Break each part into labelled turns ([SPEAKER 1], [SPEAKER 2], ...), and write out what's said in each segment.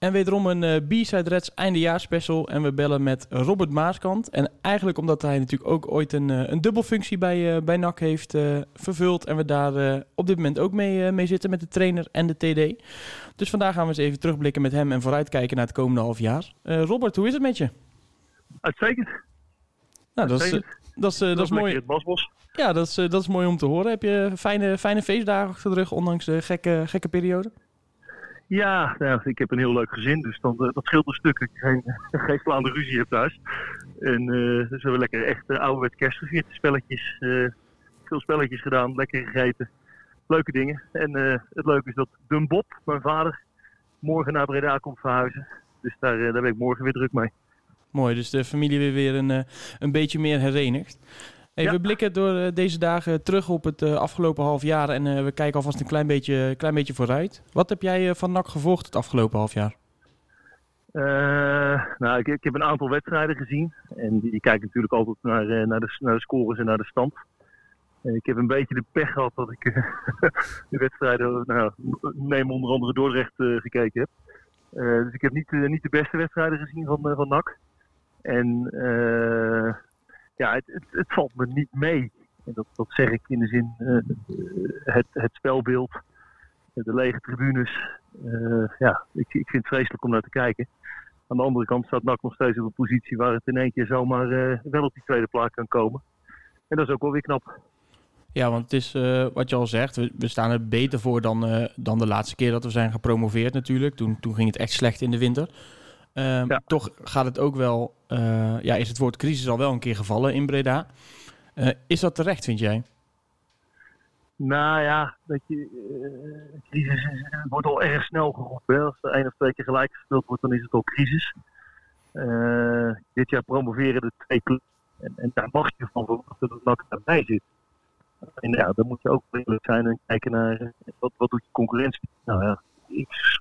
[SPEAKER 1] En wederom een uh, B-Side Reds eindejaarspecial. En we bellen met Robert Maaskant. En eigenlijk omdat hij natuurlijk ook ooit een, uh, een dubbelfunctie bij, uh, bij NAC heeft vervuld. En we daar op dit moment ook mee, mee zitten met de trainer en de TD. Dus vandaag gaan we eens even terugblikken met hem en vooruitkijken naar het komende half jaar. Robert, hoe is het met je?
[SPEAKER 2] Uitstekend.
[SPEAKER 1] Nou, dat is, dat is, dat is mooi. Ja, dat is, dat is mooi om te horen. Heb je fijne, fijne feestdagen achter de rug, ondanks de gekke, gekke periode?
[SPEAKER 2] Ja, ik heb een heel leuk gezin, dus dan, dat scheelt een stuk je geen, geen slaande ruzie hebt thuis. En uh, dus we hebben lekker echt uh, ouderwet kerst gevierd. Spelletjes, veel spelletjes gedaan, lekker gegeten. Leuke dingen. En het leuke is dat Dun Bob, mijn vader, morgen naar Breda komt verhuizen. Dus daar, daar ben ik morgen weer druk mee.
[SPEAKER 1] Mooi, dus de familie weer weer een, een beetje meer herenigd. Hey, We blikken door eh, deze dagen terug op het uh, afgelopen half jaar en uh, we kijken alvast een klein beetje, klein beetje vooruit. Wat heb jij van NAC gevolgd het afgelopen half jaar?
[SPEAKER 2] nou, ik, ik, heb een aantal wedstrijden gezien en die kijken natuurlijk altijd naar, naar, de, naar de scores en naar de stand. En ik heb een beetje de pech gehad dat ik de wedstrijden, nou, neem onder andere Dordrecht gekeken heb. dus ik heb niet, niet de beste wedstrijden gezien van, van NAC. En ja, het, het, valt me niet mee. En dat, dat zeg ik in de zin, uh, het, het spelbeeld, de lege tribunes. Uh, ja, ik, ik vind het vreselijk om naar te kijken. Aan de andere kant staat NAC nog steeds op een positie waar het in één keer zomaar wel op die tweede plaats kan komen. En dat is ook wel weer knap.
[SPEAKER 1] Ja, want het is wat je al zegt, we, we, staan er beter voor dan, dan de laatste keer dat we zijn gepromoveerd natuurlijk. Toen, toen ging het echt slecht in de winter. Ehm, toch gaat het ook wel, uh, ja, is het woord crisis al wel een keer gevallen in Breda. Uh, is dat terecht, vind jij?
[SPEAKER 2] Nou ja, dat je, uh, crisis wordt al erg snel geroepen. Als er één of twee keer gelijk gespeeld wordt, dan is het al crisis. dit jaar promoveren de twee clubs. En, en, daar mag je van verwachten dat NAC erbij zit. En ja, dan moet je ook eerlijk zijn en kijken naar wat, wat doet je concurrentie. Nou ja, ik,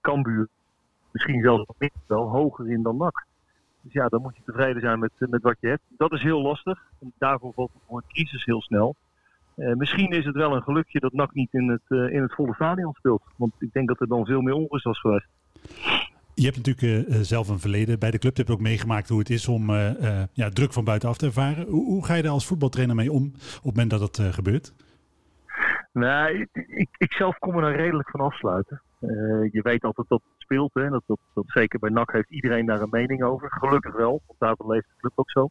[SPEAKER 2] Cambuur misschien zelfs nog wel hoger in dan NAC. Dus ja, dan moet je tevreden zijn met, met wat je hebt. Dat is heel lastig. En daarvoor valt het woord crisis heel snel. Uh, misschien is het wel een gelukje dat NAC niet in het, uh, in het volle stadion speelt. Want ik denk dat er dan veel meer onrust was geweest.
[SPEAKER 3] Je hebt natuurlijk uh, zelf een verleden bij de club. Je hebt ook meegemaakt hoe het is om ja, druk van buitenaf te ervaren. Hoe, hoe, ga je daar als voetbaltrainer mee om op het moment dat dat gebeurt?
[SPEAKER 2] Nou, ik, ik, ik, zelf kom er dan redelijk van afsluiten. Uh, je weet altijd dat het speelt. Hè? Dat, dat, zeker bij NAC heeft iedereen daar een mening over. Gelukkig wel, want daar leeft de club ook zo.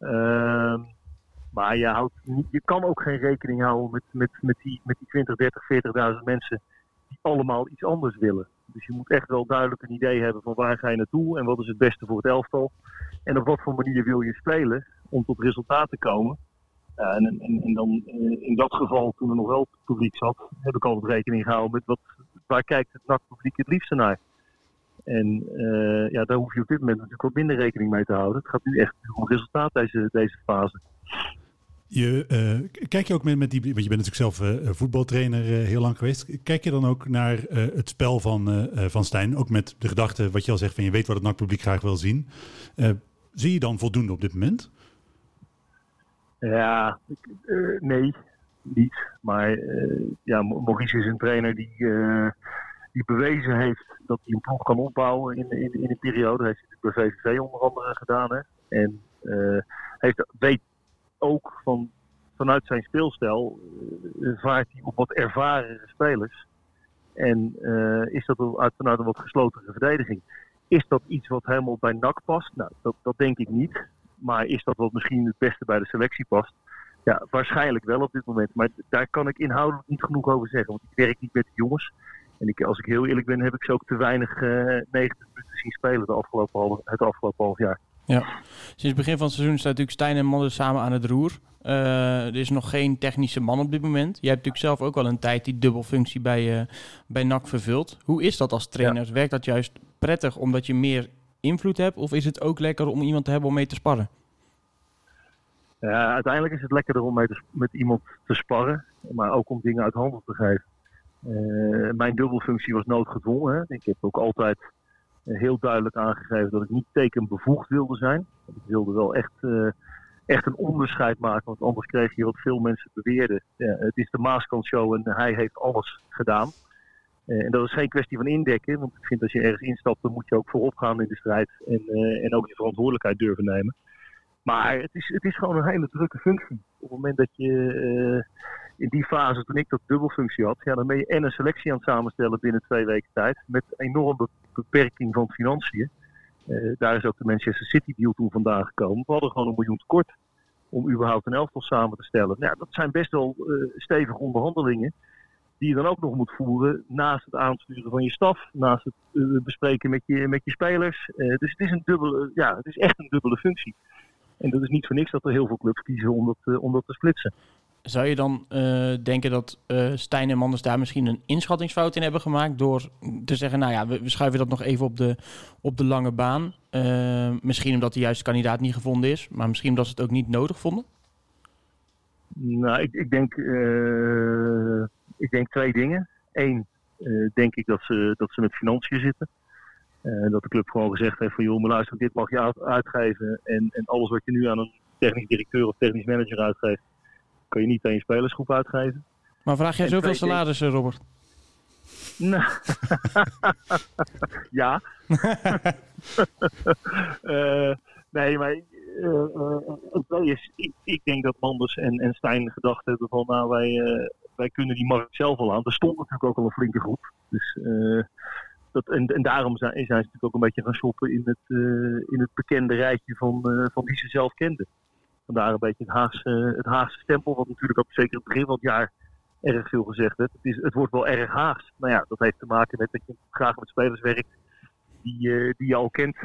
[SPEAKER 2] Uh, maar je, houdt, je kan ook geen rekening houden met, met, met, die, met die 20, 30, 40.000 mensen die allemaal iets anders willen. Dus je moet echt wel duidelijk een idee hebben van waar ga je naartoe en wat is het beste voor het elftal. En op wat voor manier wil je spelen om tot resultaat te komen. En, en, en, dan uh, in dat geval, toen er nog wel publiek zat, heb ik altijd rekening gehouden met wat, waar kijkt het NAC-publiek het liefste naar. En uh, ja, daar hoef je op dit moment natuurlijk wat minder rekening mee te houden. Het gaat nu echt om resultaat deze, deze fase.
[SPEAKER 3] Je, uh, kijk je ook met, met die, want je bent natuurlijk zelf voetbaltrainer heel lang geweest. Kijk je dan ook naar het spel van, van Stijn? Ook met de gedachte, wat je al zegt, van je weet wat het NAC-publiek graag wil zien. zie je dan voldoende op dit moment?
[SPEAKER 2] Ja, nee, niet. Maar uh, ja, Maurice is een trainer die, uh, die bewezen heeft dat hij een ploeg kan opbouwen in, in, in een periode. Dat heeft hij bij VVV onder andere gedaan. Hè. En heeft, weet ook van, vanuit zijn speelstijl vaart hij op wat ervaren spelers. En is dat uit, vanuit een wat geslotere verdediging. Is dat iets wat helemaal bij NAC past? Nou, dat, dat denk ik niet. Maar is dat wat misschien het beste bij de selectie past? Ja, waarschijnlijk wel op dit moment. Maar daar kan ik inhoudelijk niet genoeg over zeggen. Want ik werk niet met de jongens. En ik, als ik heel eerlijk ben, heb ik ze ook te weinig uh, 90 minuten zien spelen de afgelopen half, het afgelopen half jaar.
[SPEAKER 1] Ja, sinds het begin van het seizoen staat natuurlijk Stijn en Modder samen aan het roer. Uh, er is nog geen technische man op dit moment. Jij hebt natuurlijk zelf ook al een tijd die dubbelfunctie bij, uh, bij NAC vervuld. Hoe is dat als trainer? Ja. Werkt dat juist prettig omdat je meer invloed hebt? Of is het ook lekker om iemand te hebben om mee te sparren?
[SPEAKER 2] Ja, uiteindelijk is het lekkerder om met, iemand te sparren, maar ook om dingen uit handen te geven. Uh, mijn dubbelfunctie was noodgedwongen. Ik heb ook altijd uh, heel duidelijk aangegeven dat ik niet tekenbevoegd wilde zijn. Ik wilde wel echt, echt een onderscheid maken, want anders kreeg je wat veel mensen beweerden. Ja, het is de Maaskant Show en hij heeft alles gedaan. en dat is geen kwestie van indekken, want ik vind als je ergens instapt, dan moet je ook voorop gaan in de strijd en, en ook je verantwoordelijkheid durven nemen. Maar het is, het is gewoon een hele drukke functie. Op het moment dat je in die fase, toen ik dat dubbelfunctie had, ja, dan ben je en een selectie aan het samenstellen binnen twee weken tijd. Met enorme beperking van financiën. Uh, daar is ook de Manchester City deal toen vandaan gekomen. We hadden gewoon een miljoen tekort om überhaupt een elftal samen te stellen. Nou, dat zijn best wel uh, stevige onderhandelingen. Die je dan ook nog moet voeren naast het aansturen van je staf. Naast het bespreken met je, met je spelers. dus het is, een dubbele, ja, het is echt een dubbele functie. En dat is niet voor niks dat er heel veel clubs kiezen om dat, om dat te splitsen.
[SPEAKER 1] Zou je dan uh, denken dat uh, Stijn en Manders daar misschien een inschattingsfout in hebben gemaakt door te zeggen, nou ja, we, we schuiven dat nog even op de, op de lange baan. Uh, misschien omdat de juiste kandidaat niet gevonden is, maar misschien omdat ze het ook niet nodig vonden?
[SPEAKER 2] Nou, ik, ik denk, ik denk twee dingen. Eén, denk ik dat ze, dat ze met financiën zitten. Dat de club gewoon gezegd heeft van joh, maar luister, dit mag je uitgeven en, en alles wat je nu aan een technisch directeur of technisch manager uitgeeft kan je niet aan je spelersgroep uitgeven.
[SPEAKER 1] Maar vraag jij zoveel salaris, eh, Robert?
[SPEAKER 2] Nou, ja. uh, nee, maar uh, is, ik, ik, denk dat Manders en, en Stijn gedacht hebben van, nou, wij, wij kunnen die markt zelf al aan. Er stond natuurlijk ook al een flinke groep. Dus, dat, en, en daarom zijn, zijn ze natuurlijk ook een beetje gaan shoppen in het, in het bekende rijtje van, van die ze zelf kenden. Vandaar een beetje het Haagse, het Haagse stempel, wat natuurlijk ook zeker het begin van het jaar erg veel gezegd werd. Het, is, het wordt wel erg Haags. Nou ja, dat heeft te maken met dat je graag met spelers werkt die, uh, die je al kent.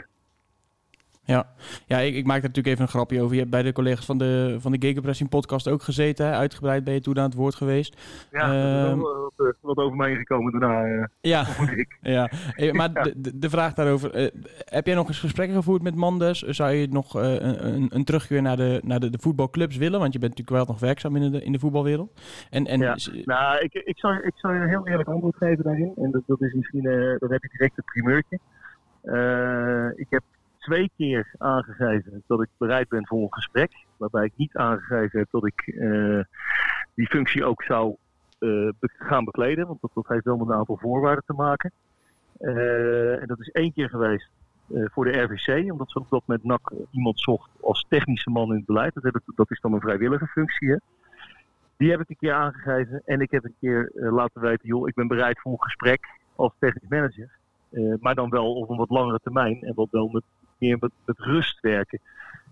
[SPEAKER 1] Ja, ja ik, ik maak er natuurlijk even een grapje over. Je hebt bij de collega's van de, van de Gegenpressing podcast ook gezeten. Hè? Uitgebreid ben je toen aan het woord geweest.
[SPEAKER 2] Ja, uh, wat, eh, wat, over mij gekomen daarna. Uh,
[SPEAKER 1] ja, ja. maar ja. De, de vraag daarover. Uh, heb jij nog eens gesprekken gevoerd met Mandes? Zou je nog een, een, een, terugkeer naar, de, naar de, de voetbalclubs willen? Want je bent natuurlijk wel nog werkzaam in de, in de voetbalwereld.
[SPEAKER 2] En, en, ja. Nou, ik, ik, zou, ik zou je een heel eerlijk antwoord geven daarin. En dat, dat is misschien, dan heb je direct een primeurtje. ik heb twee keer aangegeven dat ik bereid ben voor een gesprek. Waarbij ik niet aangegeven heb dat ik uh, die functie ook zou uh, gaan bekleden. Want dat, dat, heeft wel met een aantal voorwaarden te maken. Uh, en dat is één keer geweest voor de RVC. Omdat ze op dat moment NAC iemand zocht als technische man in het beleid. Dat, heb ik, dat is dan een vrijwillige functie. Hè? Die heb ik een keer aangegeven. En ik heb een keer laten weten, joh, ik ben bereid voor een gesprek als technisch manager. Maar dan wel op een wat langere termijn en wat wel met meer met, rust werken.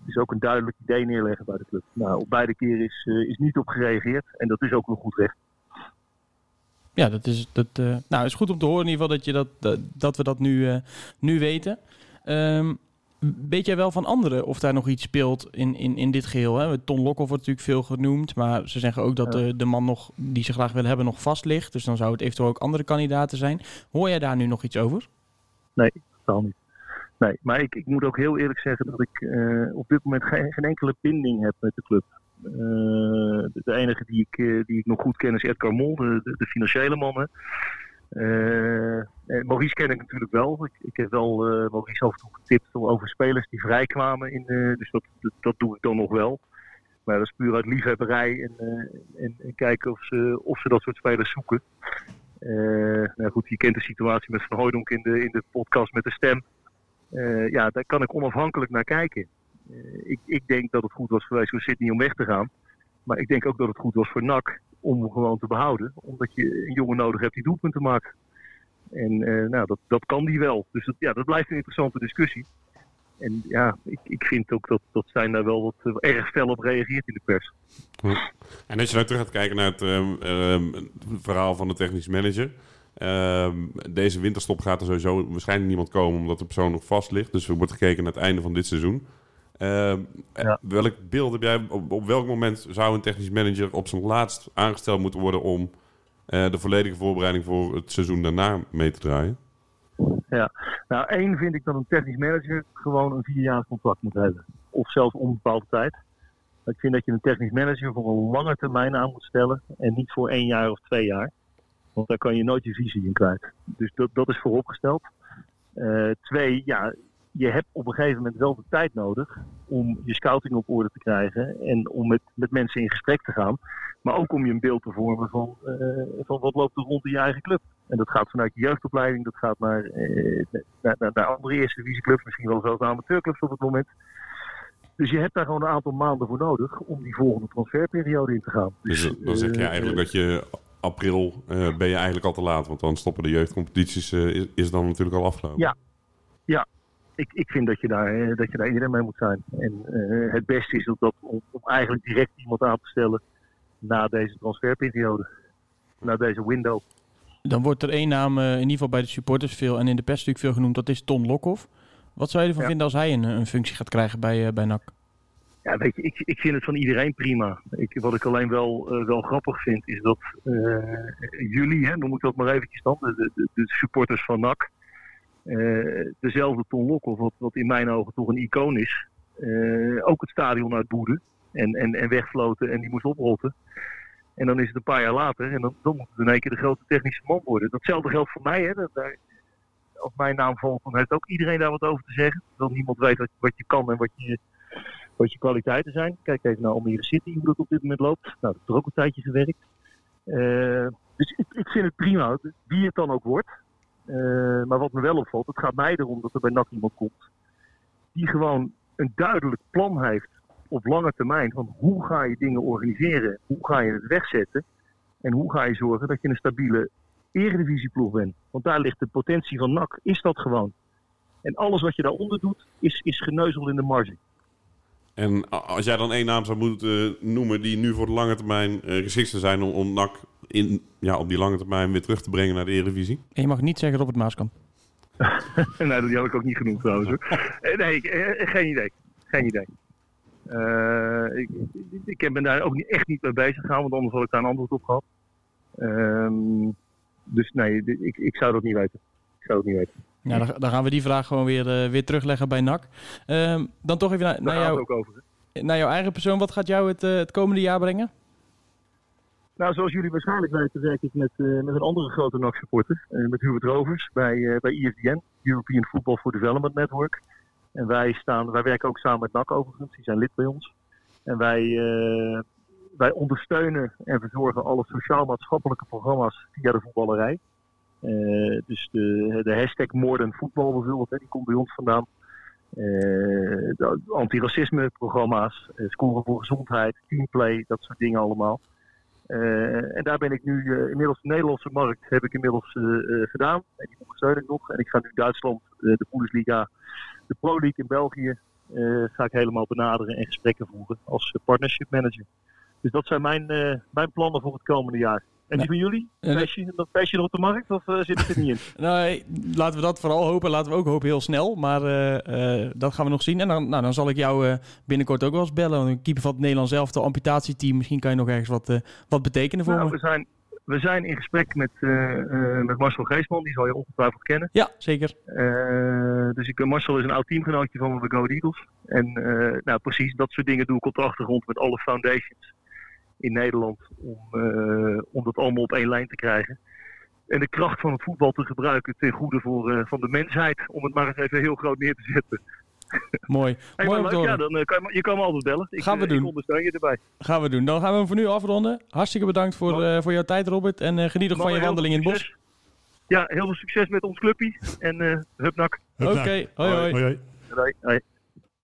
[SPEAKER 2] Dus ook een duidelijk idee neerleggen bij de club. Nou, op beide keren is, uh, is niet op gereageerd. En dat is ook nog goed recht.
[SPEAKER 1] Ja, dat is, dat, uh, nou, is goed om te horen in ieder geval dat, je dat, dat, dat we dat nu, uh, nu weten. Um, weet jij wel van anderen of daar nog iets speelt in, in, in dit geheel? Hè? Ton Lokhoff wordt natuurlijk veel genoemd, maar ze zeggen ook dat de, de man nog, die ze graag willen hebben nog vast ligt. Dus dan zou het eventueel ook andere kandidaten zijn. Hoor jij daar nu nog iets over?
[SPEAKER 2] Nee, totaal niet. Nee, maar ik, moet ook heel eerlijk zeggen dat ik uh, op dit moment geen, geen, enkele binding heb met de club. Uh, de, enige die ik, uh, die ik nog goed ken is Edgar Mol, de, de, financiële mannen. Maurice ken ik natuurlijk wel. Ik, ik heb wel Maurice af en toe over spelers die vrijkwamen. In, dus dat, doe ik dan nog wel. Maar dat is puur uit liefhebberij en, en, en kijken of ze, of ze dat soort spelers zoeken. nou goed, je kent de situatie met Van Hooydonk in de, in de podcast met de stem. Uh, ja, daar kan ik onafhankelijk naar kijken. Uh, ik, ik, denk dat het goed was geweest voor Sydney om weg te gaan. Maar ik denk ook dat het goed was voor NAC om hem gewoon te behouden. Omdat je een jongen nodig hebt die doelpunten maakt. En uh, nou, dat, dat kan die wel. Dus dat, ja, dat blijft een interessante discussie. En ja, ik, ik vind ook dat, dat zijn daar wel wat erg fel op reageert in de pers.
[SPEAKER 4] En als je nou terug gaat kijken naar het um, verhaal van de technisch manager. Uh, deze winterstop gaat er sowieso waarschijnlijk niemand komen omdat de persoon nog vast ligt. Dus er wordt gekeken naar het einde van dit seizoen. Uh, ja. Welk beeld heb jij? Op, op, welk moment zou een technisch manager op zijn laatst aangesteld moeten worden om uh, de volledige voorbereiding voor het seizoen daarna mee te draaien?
[SPEAKER 2] Ja, nou één vind ik dat een technisch manager gewoon een vierjaars contract moet hebben. Of zelfs onbepaalde tijd. Ik vind dat je een technisch manager voor een lange termijn aan moet stellen en niet voor één jaar of twee jaar. Want daar kan je nooit je visie in kwijt. Dus dat, dat is vooropgesteld. Uh, twee, ja, je hebt op een gegeven moment wel de tijd nodig om je scouting op orde te krijgen en om met, met mensen in gesprek te gaan. Maar ook om je een beeld te vormen van, uh, van wat loopt er rond in je eigen club. En dat gaat vanuit je jeugdopleiding, dat gaat naar, uh, naar, naar, naar, andere eerste divisieclubs, misschien wel zelfs amateurclubs op het moment. Dus je hebt daar gewoon een aantal maanden voor nodig om die volgende transferperiode in te gaan.
[SPEAKER 4] Dus, dus dan zeg je eigenlijk dat je april uh, ben je eigenlijk al te laat, want dan stoppen de jeugdcompetities, uh, is, is dan natuurlijk al afgelopen.
[SPEAKER 2] Ja, ja. Ik, ik vind dat je, daar, dat je daar iedereen mee moet zijn. En uh, het beste is dat om, om eigenlijk direct iemand aan te stellen na deze transferperiode, na deze window.
[SPEAKER 1] Dan wordt er één naam in ieder geval bij de supporters veel en in de pers natuurlijk veel genoemd, dat is Ton Lokhoff. Wat zou je ervan ja. vinden als hij een, een functie gaat krijgen bij, uh, bij NAC?
[SPEAKER 2] Ja, weet je, ik, ik vind het van iedereen prima. Ik, wat ik alleen wel, uh, wel grappig vind, is dat uh, jullie, hè, noem ik dat maar eventjes dan, de, de, de supporters van NAC, dezelfde Ton Lokhoff, wat, wat in mijn ogen toch een icoon is, ook het stadion uitboeden en, en, en wegfloten en die moest oprotten. En dan is het een paar jaar later en dan, dan moet het in één keer de grote technische man worden. Datzelfde geldt voor mij. Hè. Dat, daar, als mijn naam volgt, dan heeft ook iedereen daar wat over te zeggen. Terwijl niemand weet wat, wat je kan en wat je, wat je kwaliteiten zijn. Kijk even naar Almere City, hoe dat op dit moment loopt. Nou, dat heeft er ook een tijdje gewerkt. Uh, dus ik, ik, vind het prima, wie het dan ook wordt. Uh, maar wat me wel opvalt, het gaat mij erom dat er bij NAC iemand komt. Die gewoon een duidelijk plan heeft op lange termijn. Van hoe ga je dingen organiseren? Hoe ga je het wegzetten? En hoe ga je zorgen dat je een stabiele eredivisieploeg bent. Want daar ligt de potentie van NAC, is dat gewoon. En alles wat je daaronder doet, is, is geneuzel in de marge.
[SPEAKER 4] En als jij dan één naam zou moeten noemen die nu voor de lange termijn uh, geschikt zou zijn om, om NAC in, ja, op die lange termijn weer terug te brengen naar de Eredivisie?
[SPEAKER 1] En je mag niet zeggen Robert Maaskamp.
[SPEAKER 2] nee, die had ik ook niet genoemd trouwens. nee, ik, eh, geen idee. Geen idee. Uh, ik, ik, ik ben daar ook niet, echt niet mee bezig gegaan, want anders had ik daar een antwoord op gehad. Um, dus nee, ik, ik zou dat niet weten. Ik zou het niet weten.
[SPEAKER 1] Ja, dan, dan gaan we die vraag gewoon weer, uh, weer terugleggen bij NAC. Uh, dan toch even naar, naar, jou,
[SPEAKER 2] ook over,
[SPEAKER 1] naar jouw eigen persoon. Wat gaat jou het, uh, het komende jaar brengen?
[SPEAKER 2] Nou, zoals jullie waarschijnlijk weten, werk ik met, uh, met een andere grote NAC-supporter. met Hubert Rovers bij, bij IFDN, European Football for Development Network. En wij, staan, wij werken ook samen met NAC overigens, die zijn lid bij ons. En wij wij ondersteunen en verzorgen alle sociaal-maatschappelijke programma's via de voetballerij. Uh, dus de, hashtag Modern Voetbal bijvoorbeeld, die komt bij ons vandaan. Uh, antiracisme programma's, uh, scoren voor gezondheid, teamplay, dat soort dingen allemaal. en daar ben ik nu inmiddels de Nederlandse markt heb ik inmiddels gedaan. En die ondersteun ik nog. En ik ga nu Duitsland, de Bundesliga, de Pro League in België, ga ik helemaal benaderen en gesprekken voeren als partnership manager. Dus dat zijn mijn, mijn plannen voor het komende jaar. En die van jullie? Feestje, er op de markt of uh, zit het er niet in?
[SPEAKER 1] nee, laten we dat vooral hopen. Laten we ook hopen heel snel. Maar uh, dat gaan we nog zien. En dan, nou, dan zal ik jou binnenkort ook wel eens bellen. Een keeper van het Nederlands zelf, de amputatieteam. Misschien kan je nog ergens wat, wat betekenen voor
[SPEAKER 2] nou,
[SPEAKER 1] me.
[SPEAKER 2] We zijn, we zijn in gesprek met, met Marcel Geesman. Die zal je ongetwijfeld kennen.
[SPEAKER 1] Ja, zeker.
[SPEAKER 2] dus ik, Marcel is een oud teamgenootje van de Go Eagles. En nou, precies dat soort dingen doe ik op de achtergrond met alle foundations in Nederland om, uh, om dat allemaal op één lijn te krijgen. En de kracht van het voetbal te gebruiken ten goede voor, uh, van de mensheid, om het maar eens even heel groot neer te zetten.
[SPEAKER 1] Mooi.
[SPEAKER 2] Hey,
[SPEAKER 1] Mooi
[SPEAKER 2] leuk, ja, dan, uh, kan je, je kan me altijd bellen. Ik,
[SPEAKER 1] gaan we doen.
[SPEAKER 2] Ik ondersteun je erbij.
[SPEAKER 1] Gaan we doen. Dan gaan we hem voor nu afronden. Hartstikke bedankt voor, uh, voor jouw tijd, Robert. En geniet nog van je wandeling in het bos.
[SPEAKER 2] Ja, heel veel succes met ons clubje. En uh, hupnak.
[SPEAKER 1] Oké, okay. hoi hoi. hoi, hoi.
[SPEAKER 2] hoi, hoi.